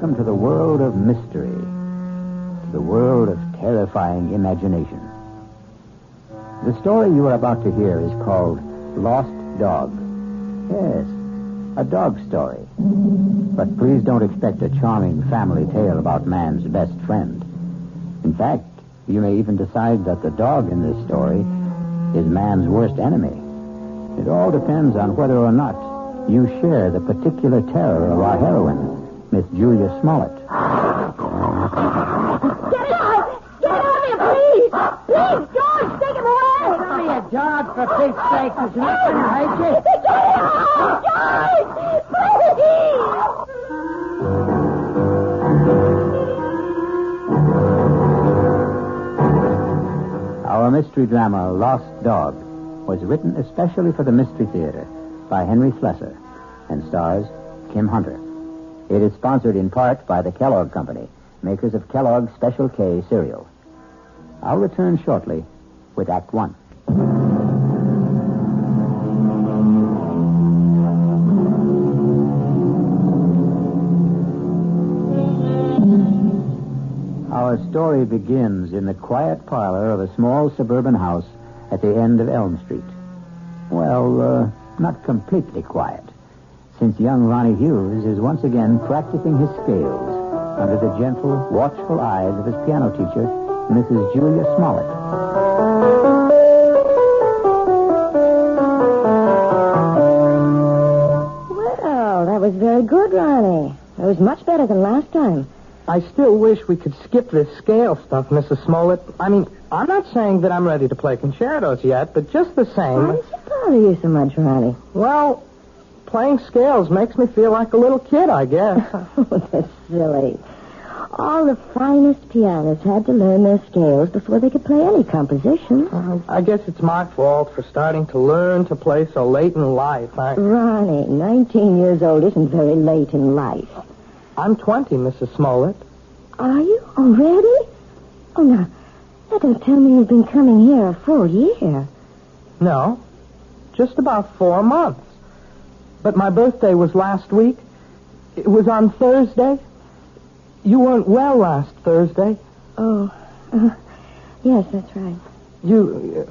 Welcome to the world of mystery, to the world of terrifying imagination. The story you are about to hear is called Lost Dog. Yes, a dog story. But please don't expect a charming family tale about man's best friend. In fact, you may even decide that the dog in this story is man's worst enemy. It all depends on whether or not you share the particular terror of our heroine, Miss Julia Smollett. Get it out! Get it out of here, please! Please, George, take him away! Give me a dog, for Pete's sake. There's nothing to hurt you. Get it out! George! Please! Our mystery drama, Lost Dog, was written especially for the Mystery Theater by Henry Slesar and stars Kim Hunter. It is sponsored in part by the Kellogg Company, makers of Kellogg's Special K cereal. I'll return shortly with Act One. Our story begins in the quiet parlor of a small suburban house at the end of Elm Street. Well, uh, not completely quiet, since young Ronnie Hughes is once again practicing his scales under the gentle, watchful eyes of his piano teacher, Mrs. Julia Smollett. Well, that was very good, Ronnie. It was much better than last time. I still wish we could skip this scale stuff, Mrs. Smollett. I mean, I'm not saying that I'm ready to play concertos yet, but just the same. Why same. does it bother you so much, Ronnie? Well, playing scales makes me feel like a little kid, I guess. Oh, that's silly. All the finest pianists had to learn their scales before they could play any composition. Uh, I guess it's my fault for starting to learn to play so late in life. I, Ronnie, 19 years old isn't very late in life. I'm 20, Mrs. Smollett. Are you already? Oh, now, that don't tell me you've been coming here a full year. No, just about four months. But my birthday was last week. It was on Thursday. You weren't well last Thursday. Oh, uh, yes, that's right. You,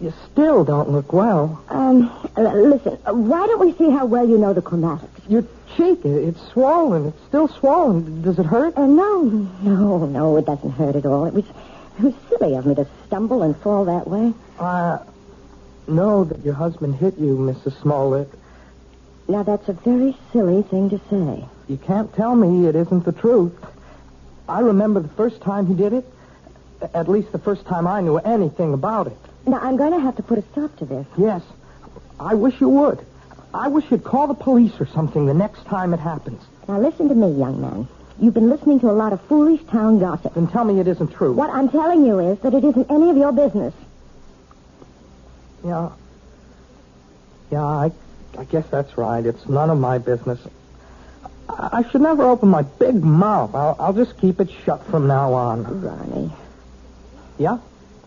you still don't look well. Um, listen, uh, why don't we see how well you know the chromatics? Your cheek, it's swollen. It's still swollen. Does it hurt? Uh, no, no, no, it doesn't hurt at all. It was, it was silly of me to stumble and fall that way. I know that your husband hit you, Mrs. Smollett. Now, that's a very silly thing to say. You can't tell me it isn't the truth. I remember the first time he did it. At least the first time I knew anything about it. Now, I'm going to have to put a stop to this. Yes. I wish you would. I wish you'd call the police or something the next time it happens. Now, listen to me, young man. You've been listening to a lot of foolish town gossip. Then tell me it isn't true. What I'm telling you is that it isn't any of your business. Yeah. Yeah, I, I guess that's right. It's none of my business. I, I should never open my big mouth. I'll, I'll just keep it shut from now on. Ronnie, Yeah?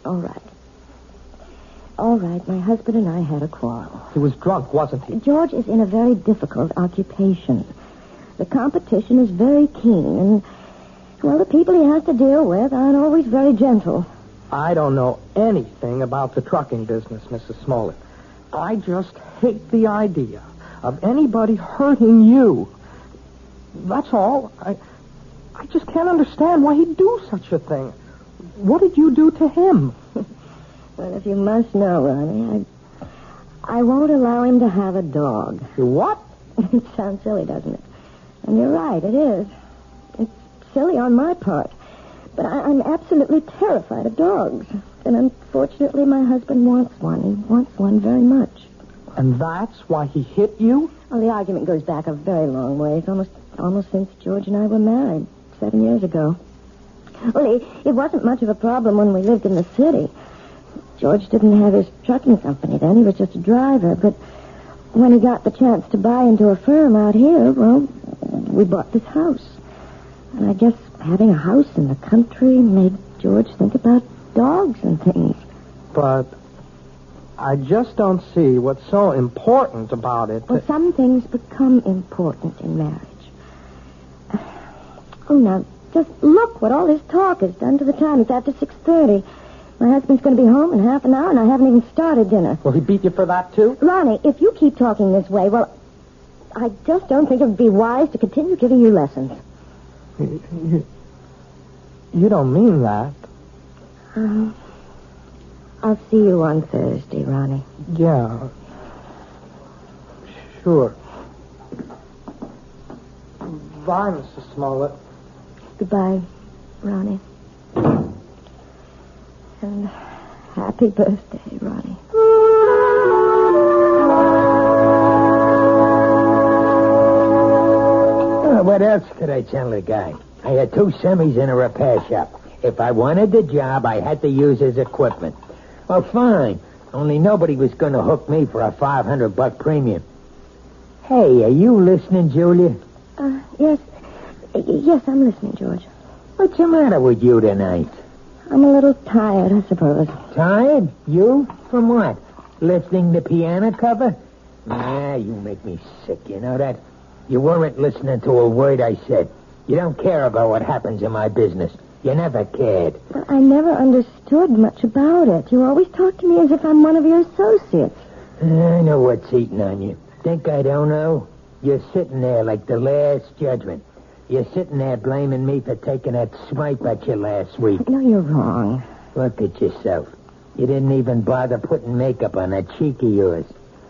all right. All right, my husband and I had a quarrel. He was drunk, wasn't he? George is in a very difficult occupation. The competition is very keen, and, well, the people he has to deal with aren't always very gentle. I don't know anything about the trucking business, Mrs. Smollett. I just hate the idea of anybody hurting you. That's all. I, I just can't understand why he'd do such a thing. What did you do to him? Well, if you must know, Ronnie, I, I won't allow him to have a dog. You what? it sounds silly, doesn't it? And you're right, it is. It's silly on my part. But I, I'm absolutely terrified of dogs. And unfortunately, my husband wants one. He wants one very much. And that's why he hit you? Well, the argument goes back a very long ways, almost almost since George and I were married, seven years ago. Well, it, it wasn't much of a problem when we lived in the city. George didn't have his trucking company then. He was just a driver. But when he got the chance to buy into a firm out here, well, we bought this house. And I guess having a house in the country made George think about dogs and things. But I just don't see what's so important about it. Well, some things become important in marriage. Oh, now, just look what all this talk has done to the time. It's after 6.30. My husband's going to be home in half an hour, and I haven't even started dinner. Will he beat you for that, too? Ronnie, if you keep talking this way, well, I just don't think it would be wise to continue giving you lessons. You, you, you don't mean that. Um, I'll see you on Thursday, Ronnie. Yeah. Sure. Bye, Mrs. Smollett. Goodbye, Ronnie. And happy birthday, Ronnie. Oh, what else could I tell the guy? I had two semis in a repair shop. If I wanted the job, I had to use his equipment. Well, fine. Only nobody was going to hook me for a 500 buck premium. Hey, are you listening, Julia? Uh, yes. Yes, I'm listening, George. What's the matter with you tonight? I'm a little tired, I suppose. Tired? You? From what? Listening to piano cover? Ah, you make me sick, you know that? You weren't listening to a word I said. You don't care about what happens in my business. You never cared. But I never understood much about it. You always talk to me as if I'm one of your associates. I know what's eating on you. Think I don't know? You're sitting there like the last judgment. You're sitting there blaming me for taking that swipe at you last week. No, you're wrong. Look at yourself. You didn't even bother putting makeup on that cheek of yours.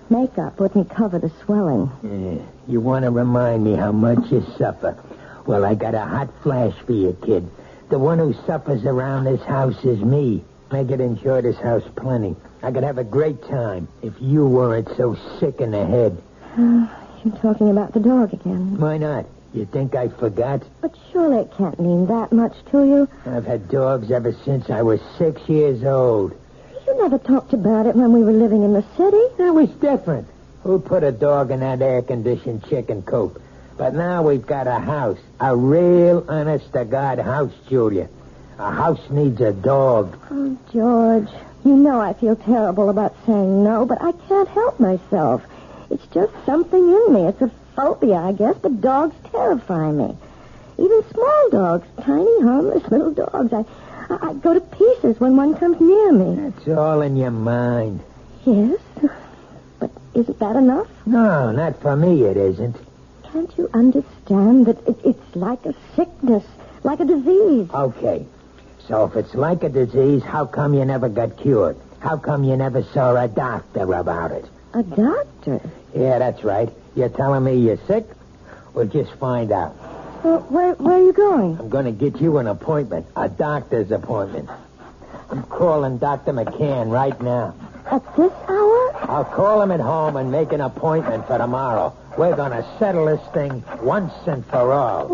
Makeup wouldn't cover the swelling. Yeah, you want to remind me how much you suffer. Well, I got a hot flash for you, kid. The one who suffers around this house is me. I could enjoy this house plenty. I could have a great time if you weren't so sick in the head. Ah, you're talking about the dog again. Why not? You think I forgot? But surely it can't mean that much to you. I've had dogs ever since I was six years old. You never talked about it when we were living in the city. That was different. Who put a dog in that air-conditioned chicken coop? But now we've got a house. A real, honest-to-God house, Julia. A house needs a dog. Oh, George, you know I feel terrible about saying no, but I can't help myself. It's just something in me. It's a phobia, I guess, but dogs terrify me. Even small dogs, tiny, harmless little dogs. I, I, I go to pieces when one comes near me. It's all in your mind. Yes, but isn't that enough? No, not for me, it isn't. Can't you understand that it, it's like a sickness, like a disease? Okay. So if it's like a disease, how come you never got cured? How come you never saw a doctor about it? A doctor? Yeah, that's right. You're telling me you're sick? We'll just find out. Well, where, where are you going? I'm going to get you an appointment, a doctor's appointment. I'm calling Dr. McCann right now. At this hour? I'll call him at home and make an appointment for tomorrow. We're going to settle this thing once and for all.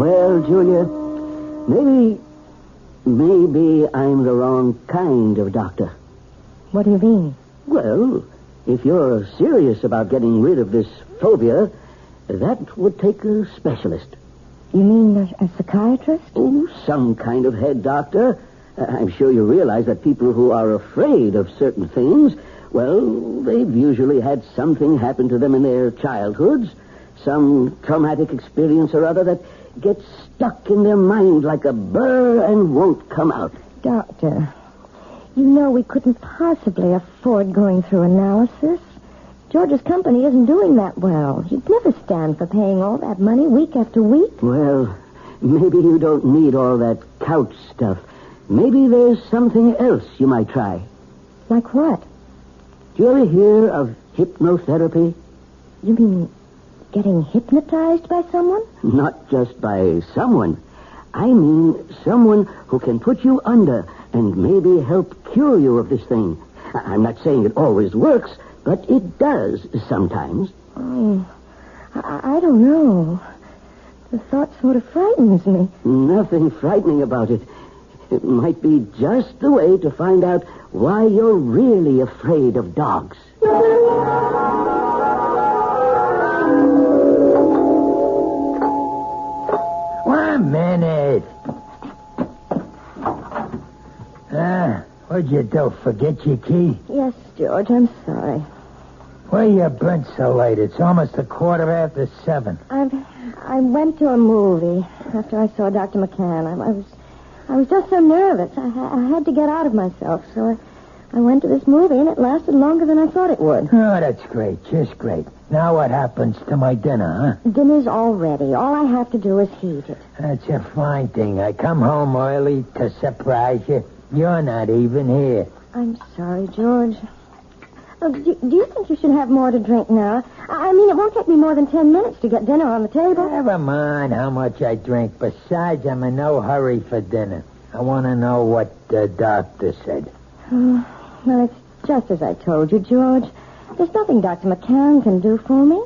Well, Julia, maybe, maybe I'm the wrong kind of doctor. What do you mean? Well, if you're serious about getting rid of this phobia, that would take a specialist. You mean a, a psychiatrist? Oh, some kind of head doctor. Uh, I'm sure you realize that people who are afraid of certain things, well, they've usually had something happen to them in their childhoods, some traumatic experience or other that gets stuck in their mind like a burr and won't come out. Doctor, you know we couldn't possibly afford going through analysis. George's company isn't doing that well. He'd never stand for paying all that money week after week. Well, Maybe you don't need all that couch stuff. Maybe there's something else you might try. Like what? Do you ever hear of hypnotherapy? You mean getting hypnotized by someone? Not just by someone. I mean someone who can put you under and maybe help cure you of this thing. I'm not saying it always works, but it does sometimes. Oh, I, I don't know. The thought sort of frightens me. Nothing frightening about it. It might be just the way to find out why you're really afraid of dogs. One minute. Ah, what'd you do? Forget your key? Yes, George, I'm sorry. Why are you been so late? It's almost a quarter after seven. I've I went to a movie after I saw Dr. McCann. I, I was I was just so nervous. I, I had to get out of myself, so I, I went to this movie, and it lasted longer than I thought it would. Oh, that's great. Just great. Now what happens to my dinner, huh? Dinner's all ready. All I have to do is heat it. That's a fine thing. I come home early to surprise you. You're not even here. I'm sorry, George. Oh, do, do you think you should have more to drink now? I mean, it won't take me more than ten minutes to get dinner on the table. Never mind how much I drink. Besides, I'm in no hurry for dinner. I want to know what the doctor said. Well, it's just as I told you, George. There's nothing Dr. McCann can do for me.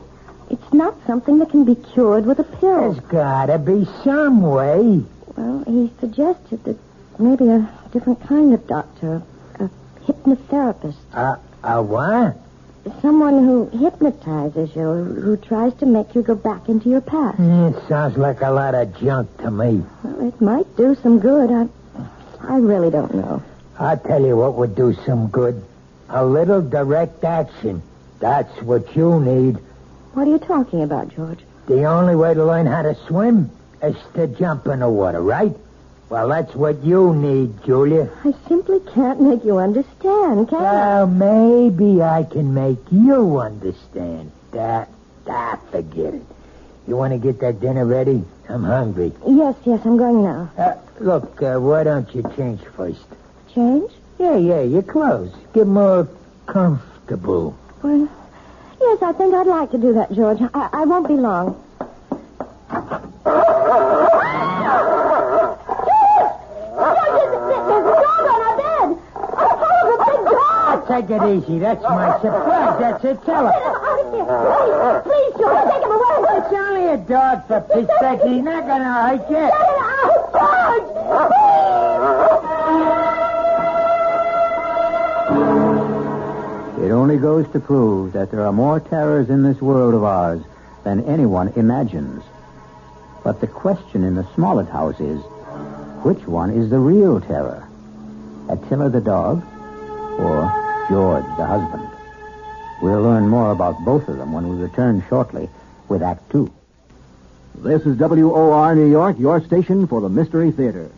It's not something that can be cured with a pill. There's gotta be some way. Well, he suggested that maybe a different kind of doctor, a hypnotherapist, Uh, a what? someone who hypnotizes you, who tries to make you go back into your past. It sounds like a lot of junk to me. Well, it might do some good. I, I really don't know. I'll tell you what would do some good. A little direct action. That's what you need. What are you talking about, George? The only way to learn how to swim is to jump in the water, right? Well, that's what you need, Julia. I simply can't make you understand, can I? Well, maybe I can make you understand. That, that, forget it. You want to get that dinner ready? I'm hungry. Yes, yes, I'm going now. Uh, look, uh, why don't you change first? Change? Yeah, yeah, your clothes. Get more comfortable. Well, yes, I think I'd like to do that, George. I, I won't be long. Take it easy. That's my surprise. That's it. Tell her. Please, please, George, take him away. It's only a dog, for Pete's sake. He's not going to hurt you. Get him out, dog! It only goes to prove that there are more terrors in this world of ours than anyone imagines. But the question in the Smollett house is, which one is the real terror? Attila the dog or George the husband? We'll learn more about both of them when we return shortly with Act Two. This is WOR New York, your station for the Mystery Theater.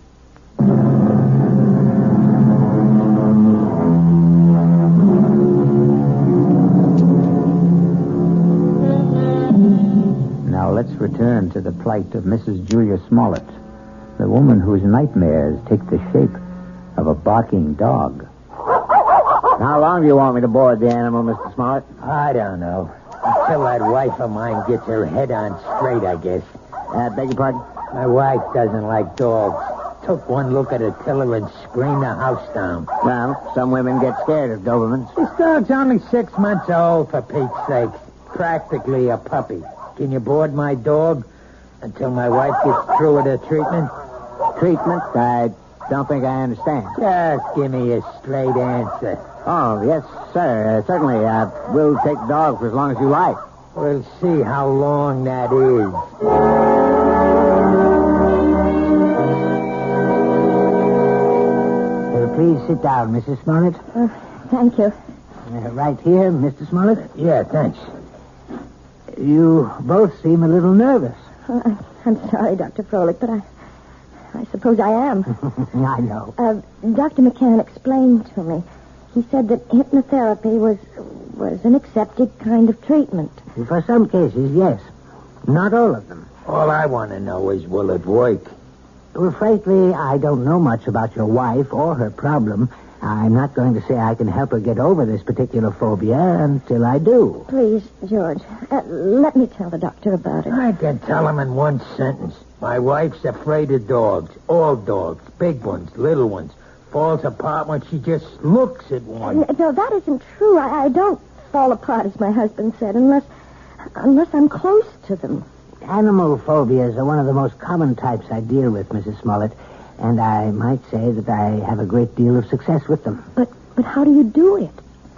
Now let's return to the plight of Mrs. Julia Smollett, the woman whose nightmares take the shape of a barking dog. How long do you want me to board the animal, Mr. Smollett? I don't know. Until that wife of mine gets her head on straight, I guess. Uh, beg your pardon? My wife doesn't like dogs. Took one look at Attila and screamed the house down. Well, some women get scared of Dobermans. This dog's only six months old, for Pete's sake. Practically a puppy. Can you board my dog until my wife gets through with her treatment? Treatment? I don't think I understand. Just give me a straight answer. Oh, yes, sir. Uh, certainly. Uh, we'll take the dog for as long as you like. We'll see how long that is. Uh, please sit down, Mrs. Smollett. Uh, thank you. Uh, right here, Mr. Smollett. Yeah, thanks. You both seem a little nervous. Uh, I- I'm sorry, Dr. Froelich, but I, I suppose I am. I know. Uh, Dr. McCann explained to me. He said that hypnotherapy was was an accepted kind of treatment. For some cases, yes. Not all of them. All I want to know is, will it work? Well, frankly, I don't know much about your wife or her problem. I'm not going to say I can help her get over this particular phobia until I do. Please, George, uh, let me tell the doctor about it. I can tell him in one sentence. My wife's afraid of dogs. All dogs. Big ones, little ones. Falls apart when she just looks at one. No, that isn't true. I, I don't fall apart, as my husband said, unless unless I'm close to them. Animal phobias are one of the most common types I deal with, Mrs. Smollett, and I might say that I have a great deal of success with them. But but how do you do it?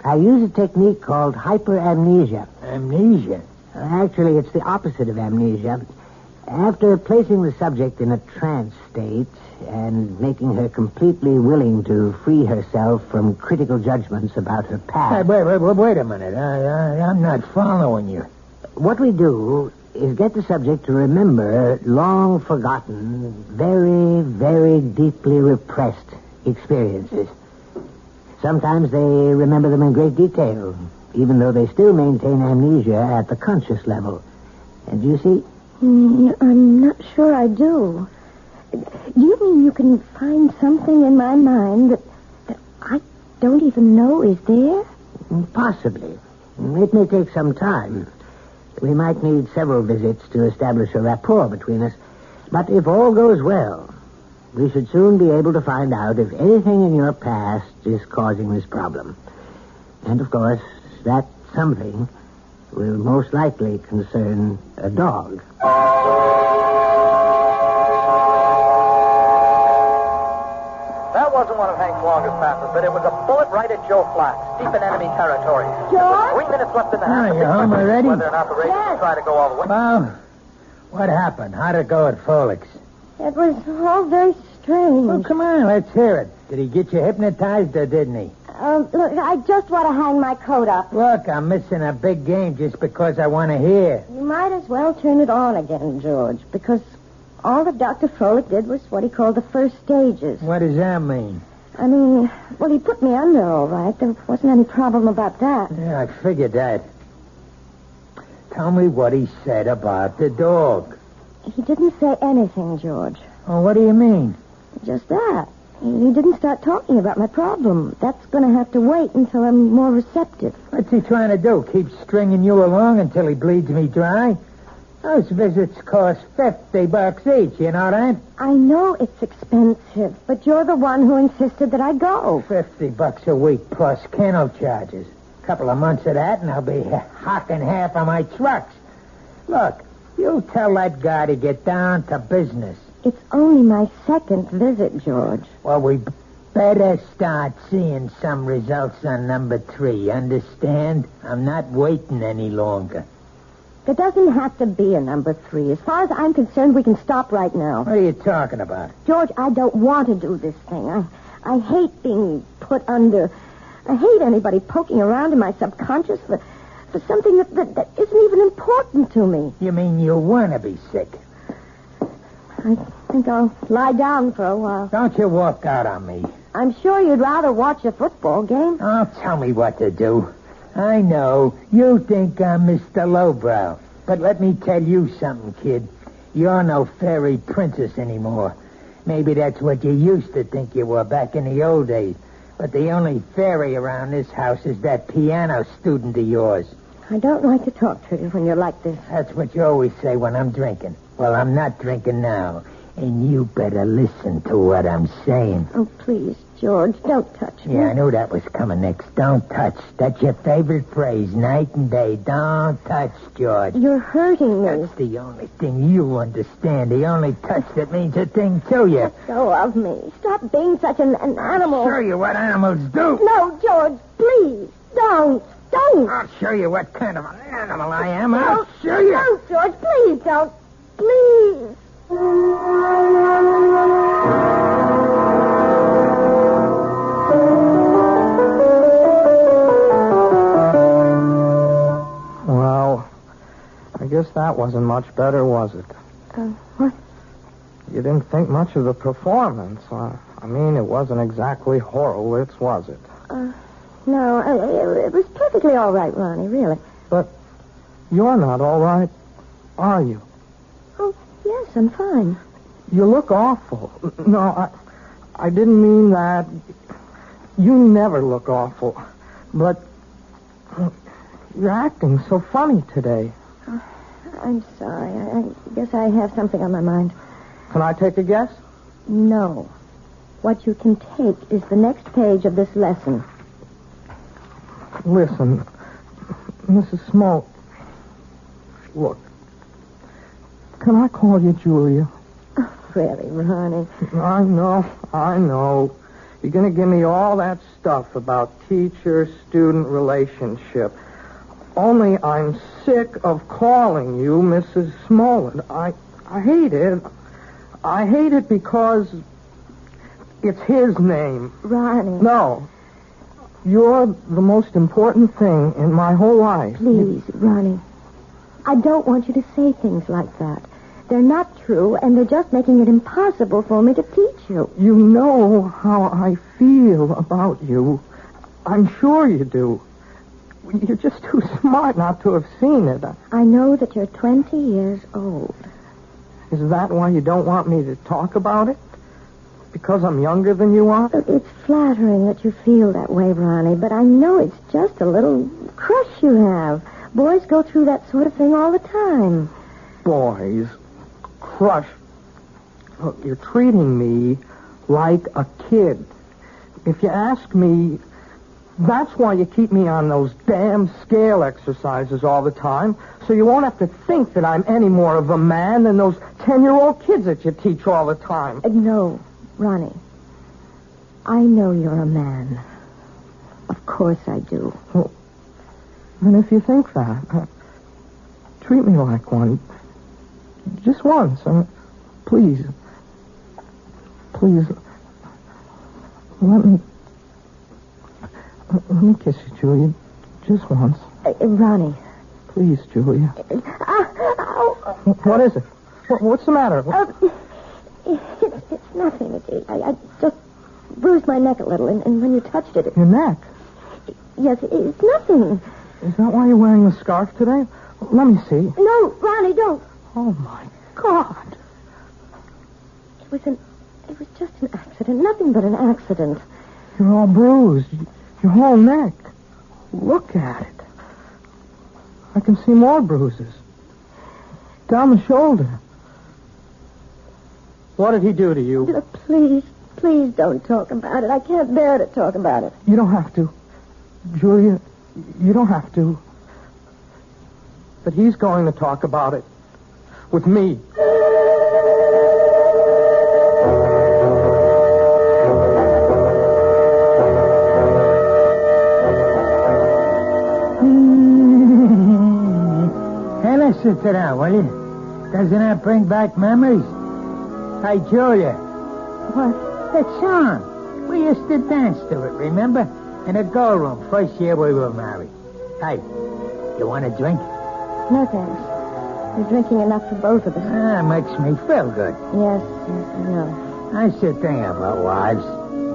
I use a technique called hyperamnesia. Amnesia. Actually, it's the opposite of amnesia. After placing the subject in a trance state and making her completely willing to free herself from critical judgments about her Hey, past, wait, wait, wait, wait a minute. I, I, I'm not following you. what we do is get the subject to remember long forgotten, very, very deeply repressed experiences. Sometimes they remember them in great detail, even though they still maintain amnesia at the conscious level. And you see, Mm, I'm not sure I do. Do you mean you can find something in my mind that, that I don't even know is there? Possibly. It may take some time. We might need several visits to establish a rapport between us. But if all goes well, we should soon be able to find out if anything in your past is causing this problem. And of course, that something will most likely concern a dog. That wasn't one of Hank's longest passes, but it was a bullet right at Joe Flax, deep in enemy territory. George? Three minutes left in the half. The you big home already? Whether or not the Yes. try to go all the way. Well, what happened? How'd it go at Froelich's? It was all very strange. Well, come on, let's hear it. Did he get you hypnotized or didn't he? Um, look, I just want to hang my coat up. Look, I'm missing a big game just because I want to hear. You might as well turn it on again, George, because all that Dr. Froelich did was what he called the first stages. What does that mean? I mean, well, he put me under all right. There wasn't any problem about that. Yeah, I figured that. Tell me what he said about the dog. He didn't say anything, George. Oh, what do you mean? Just that. He didn't start talking about my problem. That's going to have to wait until I'm more receptive. What's he trying to do? Keep stringing you along until he bleeds me dry? Those visits cost 50 bucks each, you know that? I know it's expensive, but you're the one who insisted that I go. 50 bucks a week plus kennel charges. A couple of months of that, and I'll be hocking half of my trucks. Look, you tell that guy to get down to business. It's only my second visit, George. Well, we better start seeing some results on number three. Understand? I'm not waiting any longer. There doesn't have to be a number three. As far as I'm concerned, we can stop right now. What are you talking about? George, I don't want to do this thing. I, I hate being put under. I hate anybody poking around in my subconscious for, for something that, that, that isn't even important to me. You mean you want to be sick? I think I'll lie down for a while. Don't you walk out on me. I'm sure you'd rather watch a football game. Oh, tell me what to do. I know. You think I'm Mr. Lowbrow. But let me tell you something, kid. You're no fairy princess anymore. Maybe that's what you used to think you were back in the old days. But the only fairy around this house is that piano student of yours. I don't like to talk to you when you're like this. That's what you always say when I'm drinking. Well, I'm not drinking now. And you better listen to what I'm saying. Oh, please, George, don't touch me. Yeah, I knew that was coming next. Don't touch. That's your favorite phrase, night and day. Don't touch, George. You're hurting me. That's the only thing you understand. The only touch that means a thing to you. Let go of me. Stop being such an, an animal. I'll show you what animals do. No, George, please. Don't. Don't. I'll show you what kind of an animal I am. I'll show you. Don't, George. Please don't. Please. Well, I guess that wasn't much better, was it? Uh, what? You didn't think much of the performance. Uh, I mean, it wasn't exactly Horowitz, was it? Uh, no, it, it was perfectly all right, Ronnie, really. But you're not all right, are you? Oh, I'm fine. You look awful. No, I, I didn't mean that. You never look awful. But you're acting so funny today. Oh, I'm sorry. I, I guess I have something on my mind. Can I take a guess? No. What you can take is the next page of this lesson. Listen, Mrs. Small. Look. Can I call you Julia? Oh, really, Ronnie. I know, I know. You're going to give me all that stuff about teacher-student relationship. Only I'm sick of calling you Mrs. Smollett. I, I hate it. I hate it because it's his name. Ronnie. No. You're the most important thing in my whole life. Please, Ronnie. I don't want you to say things like that. They're not true, and they're just making it impossible for me to teach you. You know how I feel about you. I'm sure you do. You're just too smart not to have seen it. I know that you're 20 years old. Is that why you don't want me to talk about it? Because I'm younger than you are? It's flattering that you feel that way, Ronnie, but I know it's just a little crush you have. Boys go through that sort of thing all the time. Boys. Crush. Look, you're treating me like a kid. If you ask me, that's why you keep me on those damn scale exercises all the time, so you won't have to think that I'm any more of a man than those ten-year-old kids that you teach all the time. Uh, no, Ronnie. I know you're a man. Of course I do. Well, and if you think that, uh, treat me like one. Just once. Uh, please. Please. Let me. Let me kiss you, Julia. Just once. Uh, uh, Ronnie. Please, Julia. Ow. What is it? What, what's the matter? Uh, it's, it's nothing. It, I, I just bruised my neck a little, and, and when you touched it, it, Your neck. yes, it, it's nothing. Is that why you're wearing the scarf today? Let me see. No, Ronnie, don't. Oh, my God. It was an, it was just an accident, nothing but an accident. You're all bruised. Your whole neck. Look at it. I can see more bruises. Down the shoulder. What did he do to you? Uh, Please, please don't talk about it. I can't bear to talk about it. You don't have to. Julia, you don't have to. But he's going to talk about it. With me. Hey, listen to that, will you? Doesn't that bring back memories? Hey, Julia. What? That song. We used to dance to it, remember? In a girl room, first year we were married. Hey, you want a drink? No, thanks. You're drinking enough for both of us. Ah, makes me feel good. Yes, yes, I know. I should think about wives.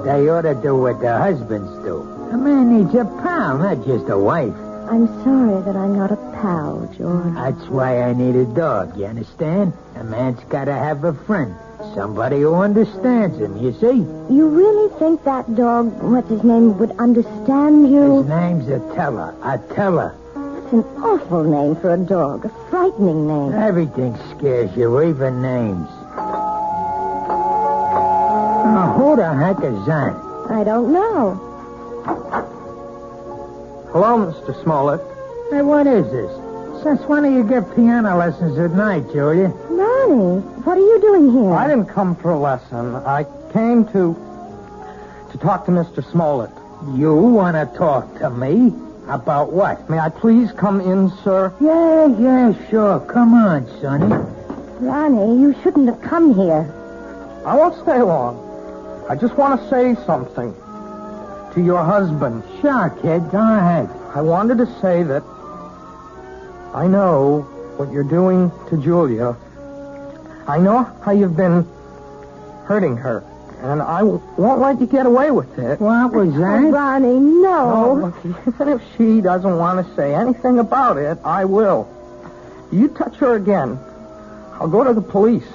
They ought to do what their husbands do. A man needs a pal, not just a wife. I'm sorry that I'm not a pal, George. That's why I need a dog, you understand? A man's gotta have a friend. Somebody who understands him, you see? You really think that dog, what's his name, would understand you? His name's Attila. Attila. That's an awful name for a dog. A frightening name. Everything scares you, even names. Oh, who the heck is that? I don't know. Hello, Mr. Smollett. Hey, what is this? Since when do you give piano lessons at night, Julia? Ronnie, what are you doing here? I didn't come for a lesson. I came to to talk to Mr. Smollett. You want to talk to me? About what? May I please come in, sir? Yeah, yeah, sure. Come on, Sonny. Ronnie, you shouldn't have come here. I won't stay long. I just want to say something to your husband. Sure, kid. Go ahead. I wanted to say that I know what you're doing to Julia. I know how you've been hurting her, and I won't let you get away with it. What was Oh, that? Ronnie, no. No, look, even if she doesn't want to say anything about it, I will. You touch her again, I'll go to the police.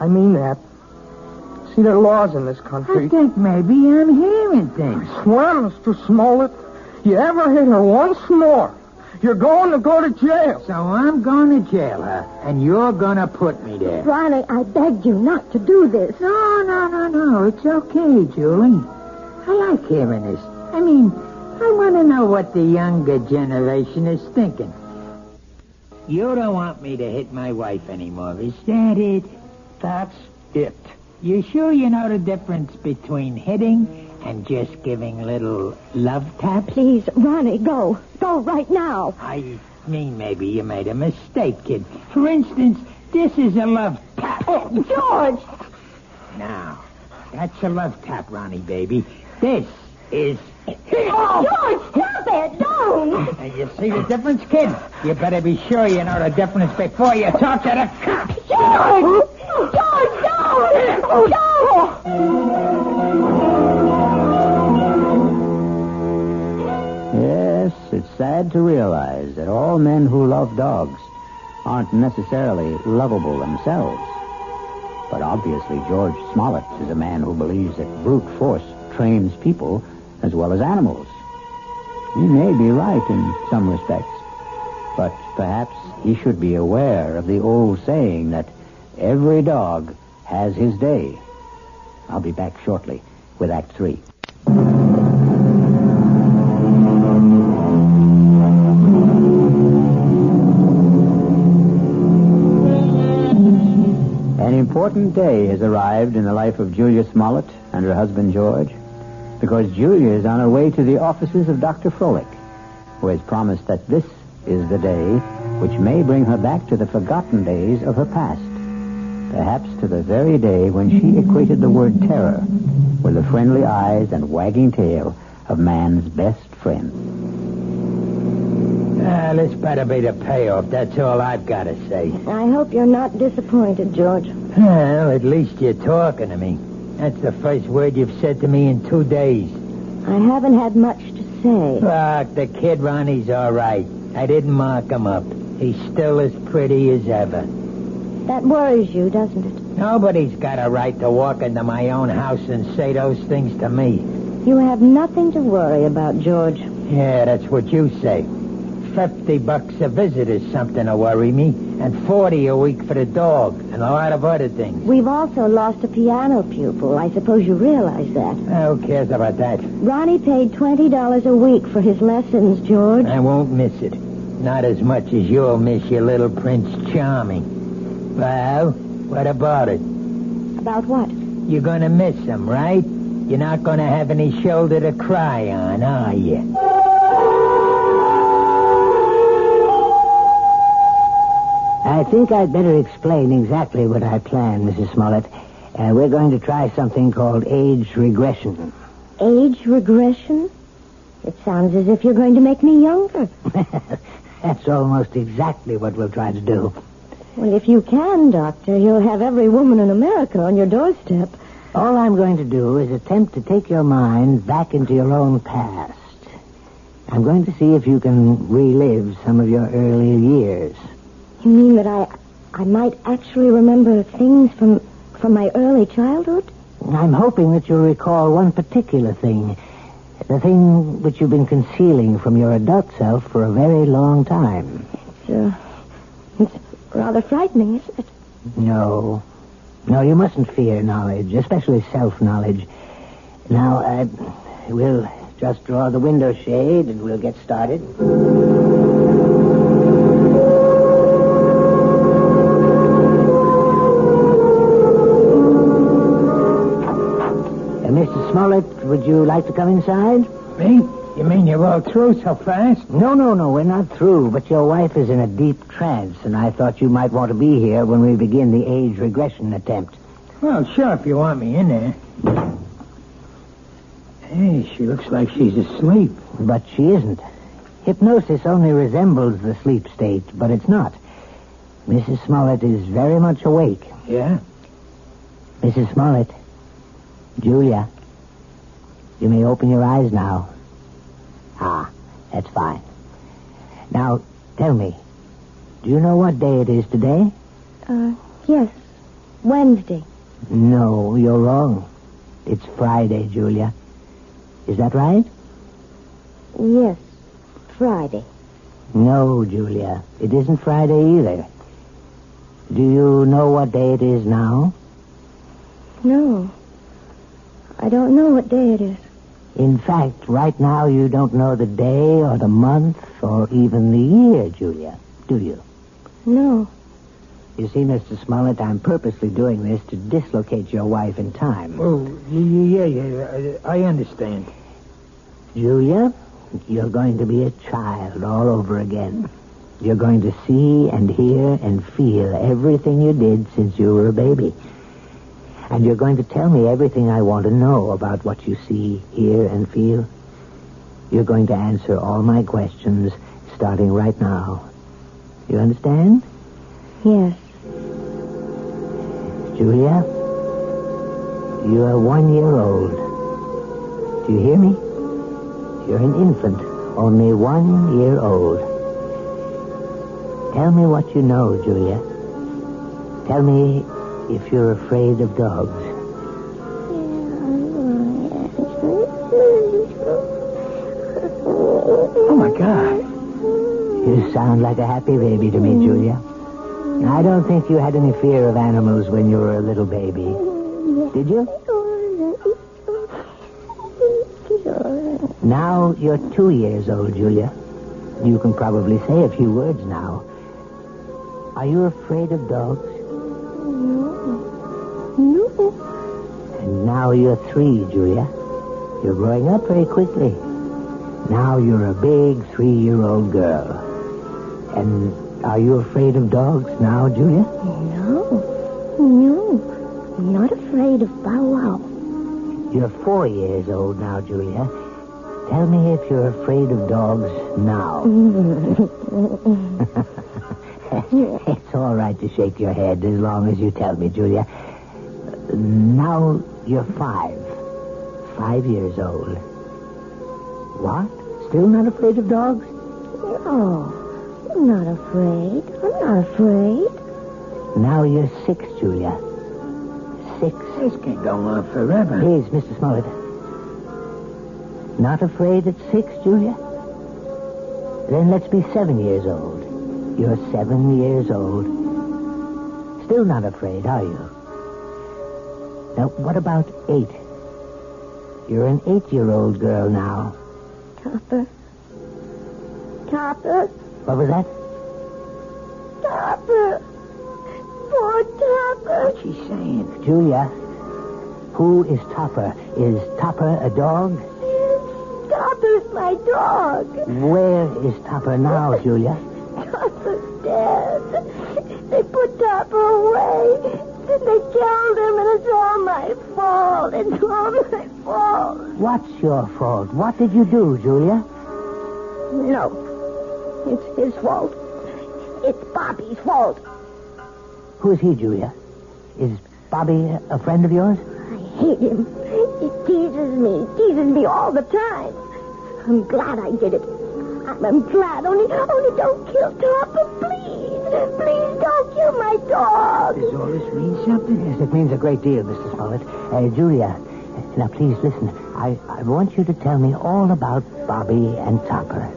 I mean that. See, there are laws in this country. I think maybe I'm hearing things. Swear, Mr. Smollett, you ever hit her once more, you're going to go to jail. So I'm going to jail her, and you're going to put me there. Riley, I begged you not to do this. No, no, no, no. It's okay, Julie. I like hearing this. I mean, I want to know what the younger generation is thinking. You don't want me to hit my wife anymore, is that it? That's it. You sure you know the difference between hitting and just giving little love taps? Please, Ronnie, go. Go right now. I mean, maybe you made a mistake, kid. For instance, this is a love tap. Oh, George! Now, that's a love tap, Ronnie, baby. This is. Oh, George, stop it! Don't! And you see the difference, kid? You better be sure you know the difference before you talk to the cops. George! George, don't! Oh, don't! Sad to realize that all men who love dogs aren't necessarily lovable themselves. But obviously, George Smollett is a man who believes that brute force trains people as well as animals. He may be right in some respects, but perhaps he should be aware of the old saying that every dog has his day. I'll be back shortly with Act Three. Important day has arrived in the life of Julia Smollett and her husband George, because Julia is on her way to the offices of Dr. Froelich, who has promised that this is the day which may bring her back to the forgotten days of her past, perhaps to the very day when she equated the word terror with the friendly eyes and wagging tail of man's best friend. Ah, this better be the payoff. That's all I've got to say. I hope you're not disappointed, George. Well, at least you're talking to me. That's the first word you've said to me in two days. I haven't had much to say. Look, the kid Ronnie's all right. I didn't mark him up. He's still as pretty as ever. That worries you, doesn't it? Nobody's got a right to walk into my own house and say those things to me. You have nothing to worry about, George. Yeah, that's what you say. Fifty bucks a visit is something to worry me, and forty a week for the dog, and a lot of other things. We've also lost a piano pupil. I suppose you realize that. Who cares about that? Ronnie paid $20 a week for his lessons, George. I won't miss it. Not as much as you'll miss your little Prince Charming. Well, what about it? About what? You're gonna miss him, right? You're not gonna have any shoulder to cry on, are you? I think I'd better explain exactly what I plan, Mrs. Smollett. Uh, we're going to try something called age regression. Age regression? It sounds as if you're going to make me younger. That's almost exactly what we'll try to do. Well, if you can, Doctor, you'll have every woman in America on your doorstep. All I'm going to do is attempt to take your mind back into your own past. I'm going to see if you can relive some of your earlier years. You mean that I I might actually remember things from from my early childhood? I'm hoping that you'll recall one particular thing. The thing which you've been concealing from your adult self for a very long time. It's, uh, it's rather frightening, isn't it? No. No, you mustn't fear knowledge, especially self-knowledge. Now, uh, we'll just draw the window shade and we'll get started. Smollett, would you like to come inside? Me? You mean you're all through so fast? No, no, no, we're not through, but your wife is in a deep trance, and I thought you might want to be here when we begin the age regression attempt. Well, sure, if you want me in there. Hey, she looks like she's asleep. But she isn't. Hypnosis only resembles the sleep state, but it's not. Mrs. Smollett is very much awake. Yeah? Mrs. Smollett, Julia, you may open your eyes now. Ah, that's fine. Now, tell me, do you know what day it is today? Uh, yes. Wednesday. No, you're wrong. It's Friday, Julia. Is that right? Yes. Friday. No, Julia. It isn't Friday either. Do you know what day it is now? No. I don't know what day it is. In fact, right now you don't know the day or the month or even the year, Julia, do you? No. You see, Mr. Smollett, I'm purposely doing this to dislocate your wife in time. Oh, yeah, yeah, yeah. I, I understand. Julia, you're going to be a child all over again. You're going to see and hear and feel everything you did since you were a baby. And you're going to tell me everything I want to know about what you see, hear, and feel. You're going to answer all my questions starting right now. You understand? Yes. Julia, you are one year old. Do you hear me? You're an infant, only one year old. Tell me what you know, Julia. Tell me if you're afraid of dogs. Oh, my God. You sound like a happy baby to me, Julia. I don't think you had any fear of animals when you were a little baby. Did you? Now you're two years old, Julia. You can probably say a few words now. Are you afraid of dogs? Now you're three, Julia. You're growing up very quickly. Now you're a big three-year-old girl. And are you afraid of dogs now, Julia? No. No. I'm not afraid of Bow Wow. You're four years old now, Julia. Tell me if you're afraid of dogs now. it's all right to shake your head as long as you tell me, Julia. Now you're five. Five years old. What? Still not afraid of dogs? No. I'm not afraid. I'm not afraid. Now you're six, Julia. Six. This can go on forever. Please, Mr. Smollett. Not afraid at six, Julia? Then let's be seven years old. You're seven years old. Still not afraid, are you? Now, what about eight? You're an eight-year-old girl now. Topper. Topper. What was that? Topper. Poor Topper. What's she saying? Julia, who is Topper? Is Topper a dog? Yes. Topper's my dog. Where is Topper now, Julia? Topper's dead. They put Topper away. Then they killed him, and it's all my fault. It's all my fault. What's your fault? What did you do, Julia? No. It's his fault. It's Bobby's fault. Who is he, Julia? Is Bobby a friend of yours? I hate him. He teases me, teases me all the time. I'm glad I did it. I'm, glad. Only, only don't kill Topper, please. Please don't kill my dog. Does all this mean something? Yes, it means a great deal, Mr. Smollett. Uh, Julia, now please listen. I, I want you to tell me all about Bobby and Topper.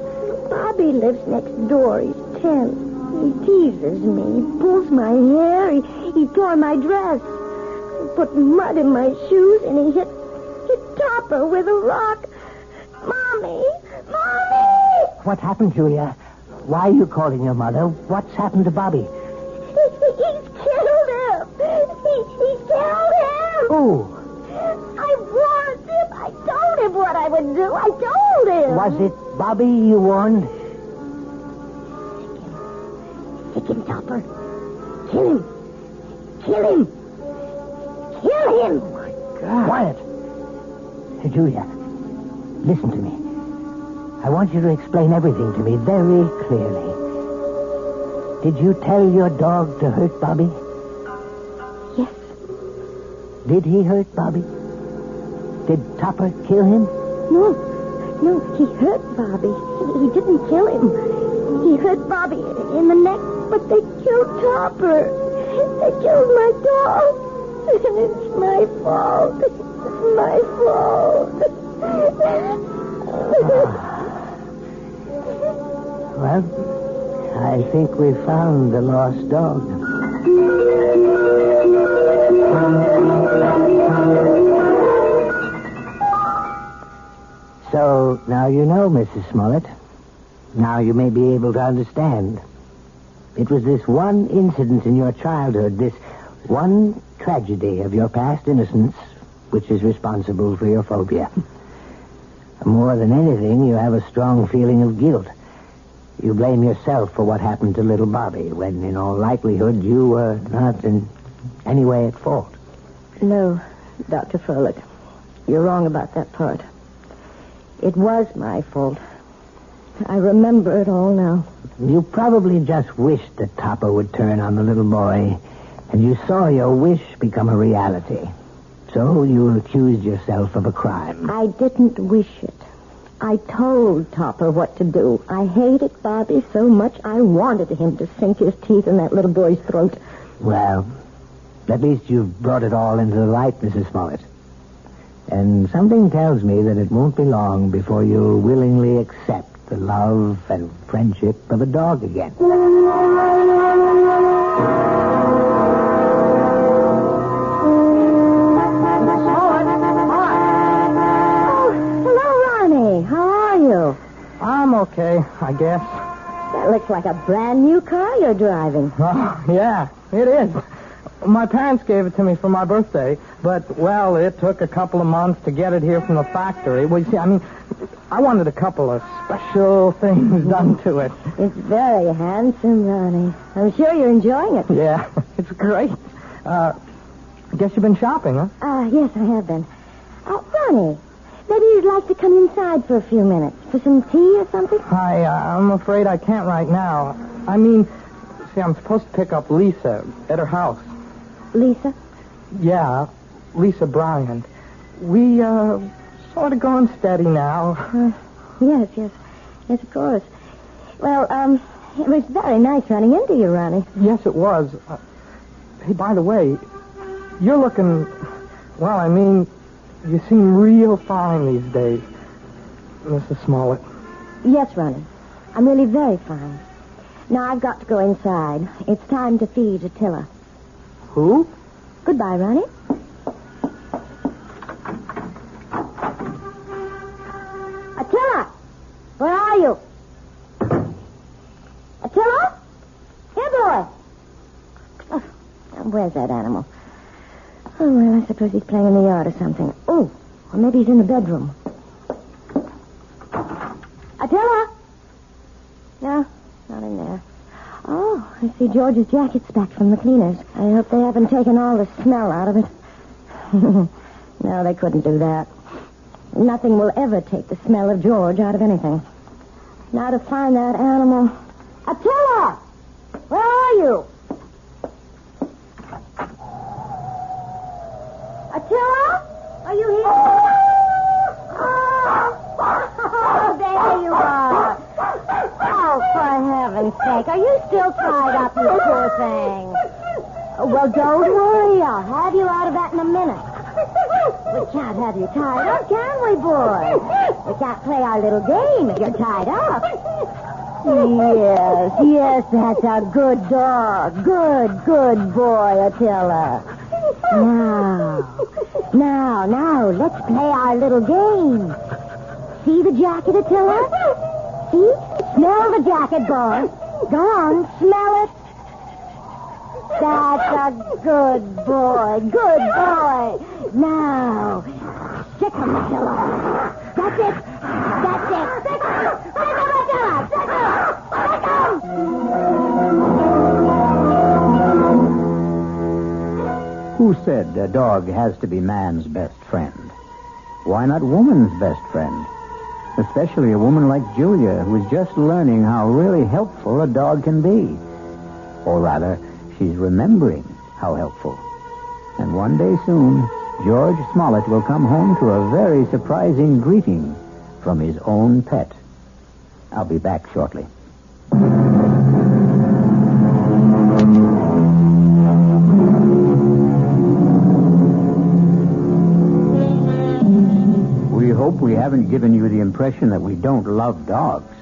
Bobby lives next door. He's ten. He teases me. He pulls my hair. He, he tore my dress. He put mud in my shoes, and he hit, hit Topper with a rock. Mommy! Mommy! What happened, Julia? Why are you calling your mother? What's happened to Bobby? He, he's killed him! He, he killed him! I warned him. I told him what I would do. I told him. Was it Bobby you warned? Stick him, Topper. Kill him. Kill him. Kill him. Oh, my Quiet. Hey, Julia, listen to me. I want you to explain everything to me very clearly. Did you tell your dog to hurt Bobby? Did he hurt Bobby? Did Topper kill him? No. No, he hurt Bobby. He, he didn't kill him. He hurt Bobby in the neck, but they killed Topper. They killed my dog. And it's my fault. It's my fault. Ah. Well, I think we found the lost dog. Now you know, Mrs. Smollett. Now you may be able to understand. It was this one incident in your childhood, this one tragedy of your past innocence, which is responsible for your phobia. More than anything, you have a strong feeling of guilt. You blame yourself for what happened to little Bobby, when in all likelihood you were not in any way at fault. No, Dr. Froelich. You're wrong about that part. It was my fault. I remember it all now. You probably just wished that Topper would turn on the little boy, and you saw your wish become a reality. So you accused yourself of a crime. I didn't wish it. I told Topper what to do. I hated Bobby so much I wanted him to sink his teeth in that little boy's throat. Well, at least you've brought it all into the light, Mrs. Smollett. And something tells me that it won't be long before you'll willingly accept the love and friendship of a dog again. Oh, hello, Ronnie. How are you? I'm okay, I guess. That looks like a brand new car you're driving. Oh, yeah, it is. My parents gave it to me for my birthday, but, well, it took a couple of months to get it here from the factory. Well, you see, I mean, I wanted a couple of special things done to it. It's very handsome, Ronnie. I'm sure you're enjoying it. Yeah, it's great. Uh, I guess you've been shopping, huh? Ah, yes, I have been. Oh, Ronnie, maybe you'd like to come inside for a few minutes for some tea or something? I, uh, I'm afraid I can't right now. I mean, see, I'm supposed to pick up Lisa at her house. Lisa? Yeah, Lisa Bryant. We, uh, sort of going steady now. Uh, yes, yes. Yes, of course. Well, um, it was very nice running into you, Ronnie. Yes, it was. Uh, hey, by the way, you're looking, well, I mean, you seem real fine these days, Mrs. Smollett. Yes, Ronnie. I'm really very fine. Now I've got to go inside. It's time to feed Attila. Who? Goodbye, Ronnie. Attila! Where are you? Attila? Here, boy. Oh, where's that animal? Oh, well, I suppose he's playing in the yard or something. Oh, or maybe he's in the bedroom. Attila? No, not in there. Oh, I see George's jacket's back from the cleaners. I hope they haven't taken all the smell out of it. no, they couldn't do that. Nothing will ever take the smell of George out of anything. Now to find that animal. Attila! Where are you? Attila? Are you here? Oh, there you are. Oh, for heaven's sake. Are you still tied up, you poor thing? Oh, well, don't worry. I'll have you out of that in a minute. We can't have you tied up, can we, boy? We can't play our little game if you're tied up. Yes, yes, that's a good dog. Good, good boy, Attila. Now, now, now, let's play our little game. See the jacket, Attila? See? Smell the jacket, boy. Go on, smell it. That's a good boy. Good boy. Now, sick him, Attila. That's it. That's it. Who said a dog has to be man's best friend? Why not woman's best friend? Especially a woman like Julia, who's just learning how really helpful a dog can be. Or rather, she's remembering how helpful. And one day soon, George Smollett will come home to a very surprising greeting from his own pet. I'll be back shortly. We hope we haven't given you the impression that we don't love dogs.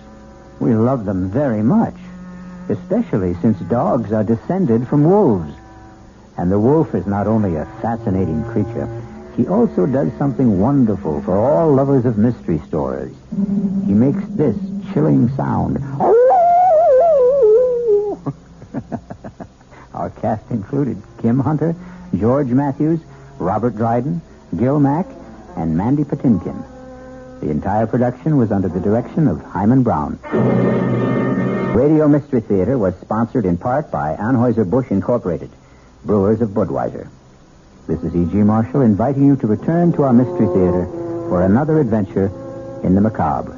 We love them very much, especially since dogs are descended from wolves. And the wolf is not only a fascinating creature, he also does something wonderful for all lovers of mystery stories. He makes this chilling sound. Our cast included Kim Hunter, George Matthews, Robert Dryden, Gil Mack, and Mandy Patinkin. The entire production was under the direction of Himan Brown. Radio Mystery Theater was sponsored in part by Anheuser-Busch Incorporated, brewers of Budweiser. This is E.G. Marshall inviting you to return to our Mystery Theater for another adventure in the macabre.